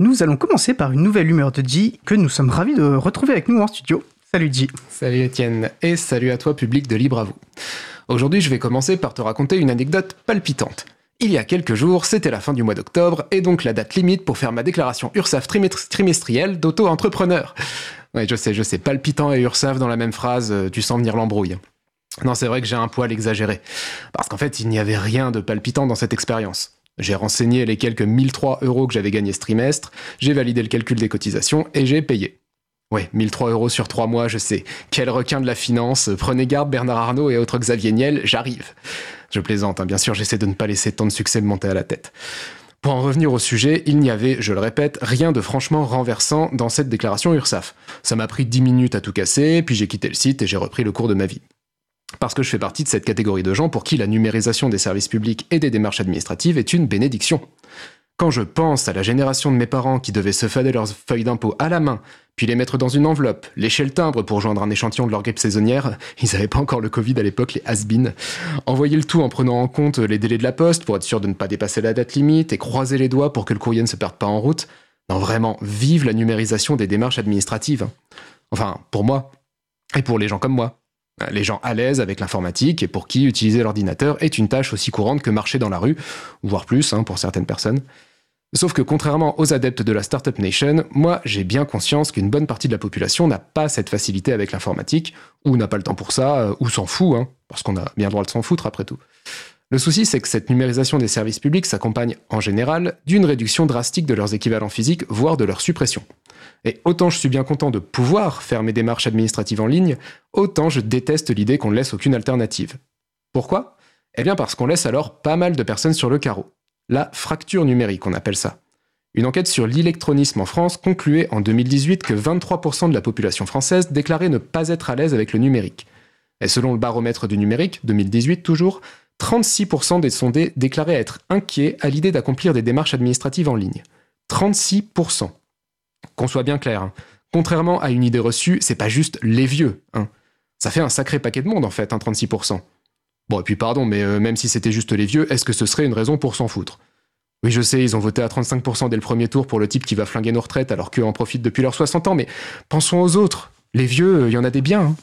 Nous allons commencer par une nouvelle humeur de G que nous sommes ravis de retrouver avec nous en studio. Salut G. Salut Étienne, et salut à toi public de Libre à vous. Aujourd'hui, je vais commencer par te raconter une anecdote palpitante. Il y a quelques jours, c'était la fin du mois d'octobre, et donc la date limite pour faire ma déclaration URSAF trimestrielle d'auto-entrepreneur. Ouais, je sais, je sais, palpitant et URSAF dans la même phrase, euh, tu sens venir l'embrouille. Non, c'est vrai que j'ai un poil exagéré. Parce qu'en fait, il n'y avait rien de palpitant dans cette expérience. J'ai renseigné les quelques 1003 euros que j'avais gagnés ce trimestre, j'ai validé le calcul des cotisations et j'ai payé. Ouais, 1003 euros sur 3 mois, je sais. Quel requin de la finance. Prenez garde Bernard Arnault et autres Xavier Niel, j'arrive. Je plaisante, hein, bien sûr, j'essaie de ne pas laisser tant de succès me monter à la tête. Pour en revenir au sujet, il n'y avait, je le répète, rien de franchement renversant dans cette déclaration URSAF. Ça m'a pris 10 minutes à tout casser, puis j'ai quitté le site et j'ai repris le cours de ma vie. Parce que je fais partie de cette catégorie de gens pour qui la numérisation des services publics et des démarches administratives est une bénédiction. Quand je pense à la génération de mes parents qui devaient se fader leurs feuilles d'impôt à la main, puis les mettre dans une enveloppe, lécher le timbre pour joindre un échantillon de leur grippe saisonnière, ils n'avaient pas encore le Covid à l'époque, les has envoyer le tout en prenant en compte les délais de la poste pour être sûr de ne pas dépasser la date limite et croiser les doigts pour que le courrier ne se perde pas en route. Non, vraiment, vive la numérisation des démarches administratives. Enfin, pour moi, et pour les gens comme moi. Les gens à l'aise avec l'informatique et pour qui utiliser l'ordinateur est une tâche aussi courante que marcher dans la rue, voire plus hein, pour certaines personnes. Sauf que contrairement aux adeptes de la Startup Nation, moi j'ai bien conscience qu'une bonne partie de la population n'a pas cette facilité avec l'informatique, ou n'a pas le temps pour ça, euh, ou s'en fout, hein, parce qu'on a bien le droit de s'en foutre après tout. Le souci, c'est que cette numérisation des services publics s'accompagne en général d'une réduction drastique de leurs équivalents physiques, voire de leur suppression. Et autant je suis bien content de pouvoir faire mes démarches administratives en ligne, autant je déteste l'idée qu'on ne laisse aucune alternative. Pourquoi? Eh bien parce qu'on laisse alors pas mal de personnes sur le carreau la fracture numérique, on appelle ça. Une enquête sur l'électronisme en France concluait en 2018 que 23% de la population française déclarait ne pas être à l'aise avec le numérique. Et selon le baromètre du numérique, 2018 toujours, 36% des sondés déclaraient être inquiets à l'idée d'accomplir des démarches administratives en ligne. 36%. Qu'on soit bien clair, hein. contrairement à une idée reçue, c'est pas juste les vieux. Hein. Ça fait un sacré paquet de monde en fait, 36%. Hein, Bon, et puis pardon, mais euh, même si c'était juste les vieux, est-ce que ce serait une raison pour s'en foutre? Oui, je sais, ils ont voté à 35% dès le premier tour pour le type qui va flinguer nos retraites alors qu'eux en profitent depuis leurs 60 ans, mais pensons aux autres. Les vieux, il y en a des biens.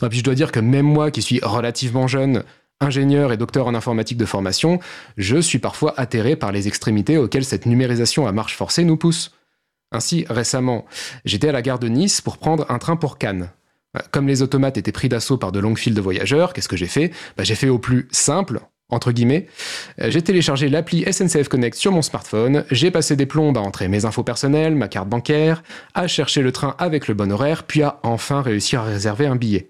Hein. puis je dois dire que même moi, qui suis relativement jeune, ingénieur et docteur en informatique de formation, je suis parfois atterré par les extrémités auxquelles cette numérisation à marche forcée nous pousse. Ainsi, récemment, j'étais à la gare de Nice pour prendre un train pour Cannes. Comme les automates étaient pris d'assaut par de longues files de voyageurs, qu'est-ce que j'ai fait? Bah, J'ai fait au plus simple, entre guillemets. Euh, j'ai téléchargé l'appli SNCF Connect sur mon smartphone, j'ai passé des plombes à entrer mes infos personnelles, ma carte bancaire, à chercher le train avec le bon horaire, puis à enfin réussir à réserver un billet.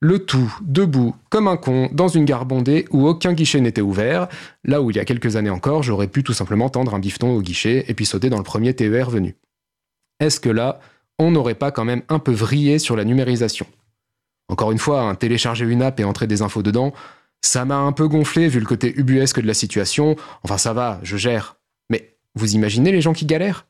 Le tout debout, comme un con, dans une gare bondée où aucun guichet n'était ouvert, là où il y a quelques années encore, j'aurais pu tout simplement tendre un bifton au guichet et puis sauter dans le premier TER venu. Est-ce que là, on n'aurait pas quand même un peu vrillé sur la numérisation? Encore une fois, hein, télécharger une app et entrer des infos dedans, ça m'a un peu gonflé vu le côté ubuesque de la situation. Enfin, ça va, je gère. Mais vous imaginez les gens qui galèrent?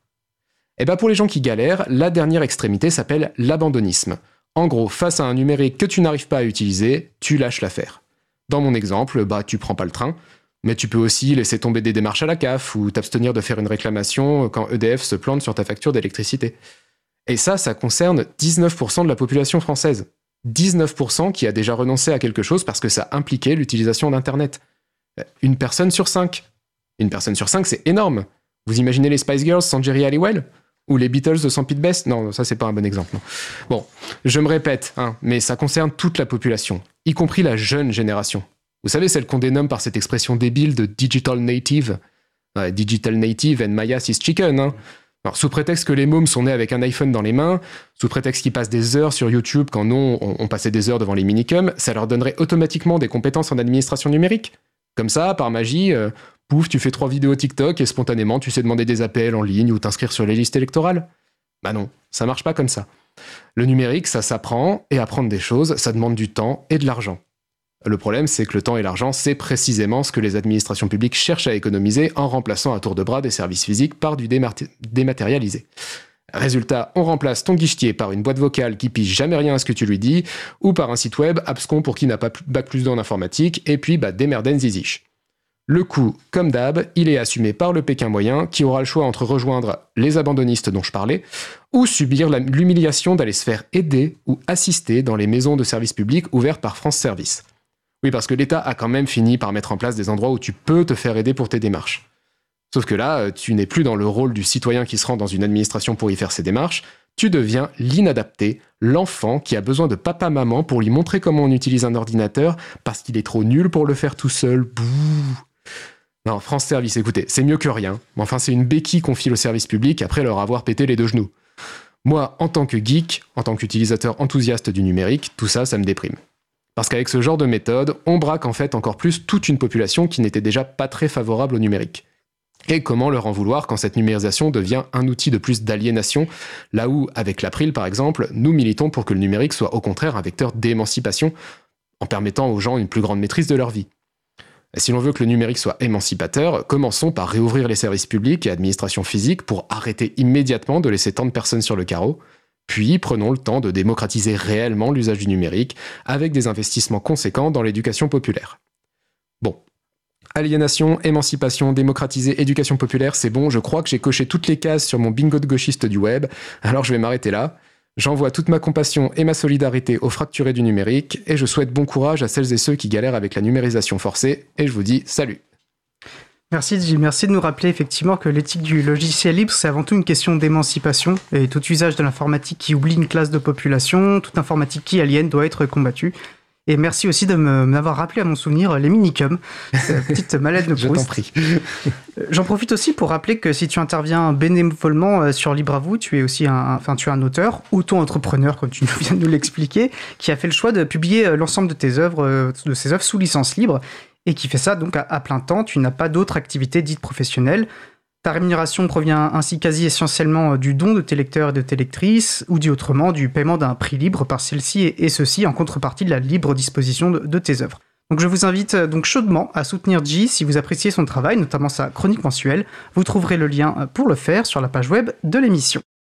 Eh bien, pour les gens qui galèrent, la dernière extrémité s'appelle l'abandonnisme. En gros, face à un numérique que tu n'arrives pas à utiliser, tu lâches l'affaire. Dans mon exemple, bah tu prends pas le train, mais tu peux aussi laisser tomber des démarches à la CAF ou t'abstenir de faire une réclamation quand EDF se plante sur ta facture d'électricité. Et ça, ça concerne 19% de la population française. 19% qui a déjà renoncé à quelque chose parce que ça impliquait l'utilisation d'Internet. Une personne sur cinq. Une personne sur cinq, c'est énorme. Vous imaginez les Spice Girls sans Jerry Halliwell? Ou les Beatles sans Pete Best? Non, ça c'est pas un bon exemple. Bon, je me répète, hein, mais ça concerne toute la population, y compris la jeune génération. Vous savez, celle qu'on dénomme par cette expression débile de digital native. digital native and Maya is chicken. Hein sous prétexte que les mômes sont nés avec un iPhone dans les mains, sous prétexte qu'ils passent des heures sur YouTube quand non, on, passait des heures devant les minicums, ça leur donnerait automatiquement des compétences en administration numérique. Comme ça, par magie, euh, pouf, tu fais trois vidéos TikTok et spontanément tu sais demander des appels en ligne ou t'inscrire sur les listes électorales. Bah non, ça marche pas comme ça. Le numérique, ça s'apprend, et apprendre des choses, ça demande du temps et de l'argent. Le problème, c'est que le temps et l'argent, c'est précisément ce que les administrations publiques cherchent à économiser en remplaçant à tour de bras des services physiques par du dématérialisé. Résultat, on remplace ton guichetier par une boîte vocale qui pige jamais rien à ce que tu lui dis, ou par un site web abscon pour qui n'a pas bac plus dans informatique, et puis bah démerden ziziche. Le coût, comme d'hab, il est assumé par le Pékin moyen qui aura le choix entre rejoindre les abandonnistes dont je parlais ou subir l'humiliation d'aller se faire aider ou assister dans les maisons de services publics ouvertes par France Service. Oui, parce que l'État a quand même fini par mettre en place des endroits où tu peux te faire aider pour tes démarches. Sauf que là, euh, tu n'es plus dans le rôle du citoyen qui se rend dans une administration pour y faire ses démarches, tu deviens l'inadapté, l'enfant qui a besoin de papa-maman pour lui montrer comment on utilise un ordinateur parce qu'il est trop nul pour le faire tout seul. Bouh non, France Service, écoutez, c'est mieux que rien. Enfin, c'est une béquille qu'on file au service public après leur avoir pété les deux genoux. Moi, en tant que geek, en tant qu'utilisateur enthousiaste du numérique, tout ça, ça me déprime. Parce qu'avec ce genre de méthode, on braque en fait encore plus toute une population qui n'était déjà pas très favorable au numérique. Et comment leur en vouloir quand cette numérisation devient un outil de plus d'aliénation, là où, avec l'April par exemple, nous militons pour que le numérique soit au contraire un vecteur d'émancipation, en permettant aux gens une plus grande maîtrise de leur vie. Si l'on veut que le numérique soit émancipateur, commençons par réouvrir les services publics et administrations physiques pour arrêter immédiatement de laisser tant de personnes sur le carreau. Puis prenons le temps de démocratiser réellement l'usage du numérique avec des investissements conséquents dans l'éducation populaire. Bon. Aliénation, émancipation, démocratiser, éducation populaire, c'est bon, je crois que j'ai coché toutes les cases sur mon bingo de gauchiste du web, alors je vais m'arrêter là. J'envoie toute ma compassion et ma solidarité aux fracturés du numérique et je souhaite bon courage à celles et ceux qui galèrent avec la numérisation forcée et je vous dis salut. Merci Gilles, merci de nous rappeler effectivement que l'éthique du logiciel libre, c'est avant tout une question d'émancipation et tout usage de l'informatique qui oublie une classe de population, toute informatique qui aliène doit être combattue. Et merci aussi de m'avoir rappelé à mon souvenir les minicums, petite malade de Proust. Je t'en prie. Euh, j'en profite aussi pour rappeler que si tu interviens bénévolement euh, sur Libre à vous, tu es aussi un, enfin, tu es un auteur, auto-entrepreneur, comme tu viens de nous l'expliquer, qui a fait le choix de publier euh, l'ensemble de tes œuvres, de ses œuvres sous licence libre, et qui fait ça donc à, à plein temps. Tu n'as pas d'autres activités dites professionnelles. Ta rémunération provient ainsi quasi essentiellement euh, du don de tes lecteurs et de tes lectrices, ou dit autrement, du paiement d'un prix libre par celle-ci, et, ceci en contrepartie de la libre disposition de, tes œuvres. Donc je vous invite euh, donc chaudement à soutenir G si vous appréciez son travail, notamment sa chronique mensuelle. Vous trouverez le lien euh, pour le faire sur la page web de l'émission.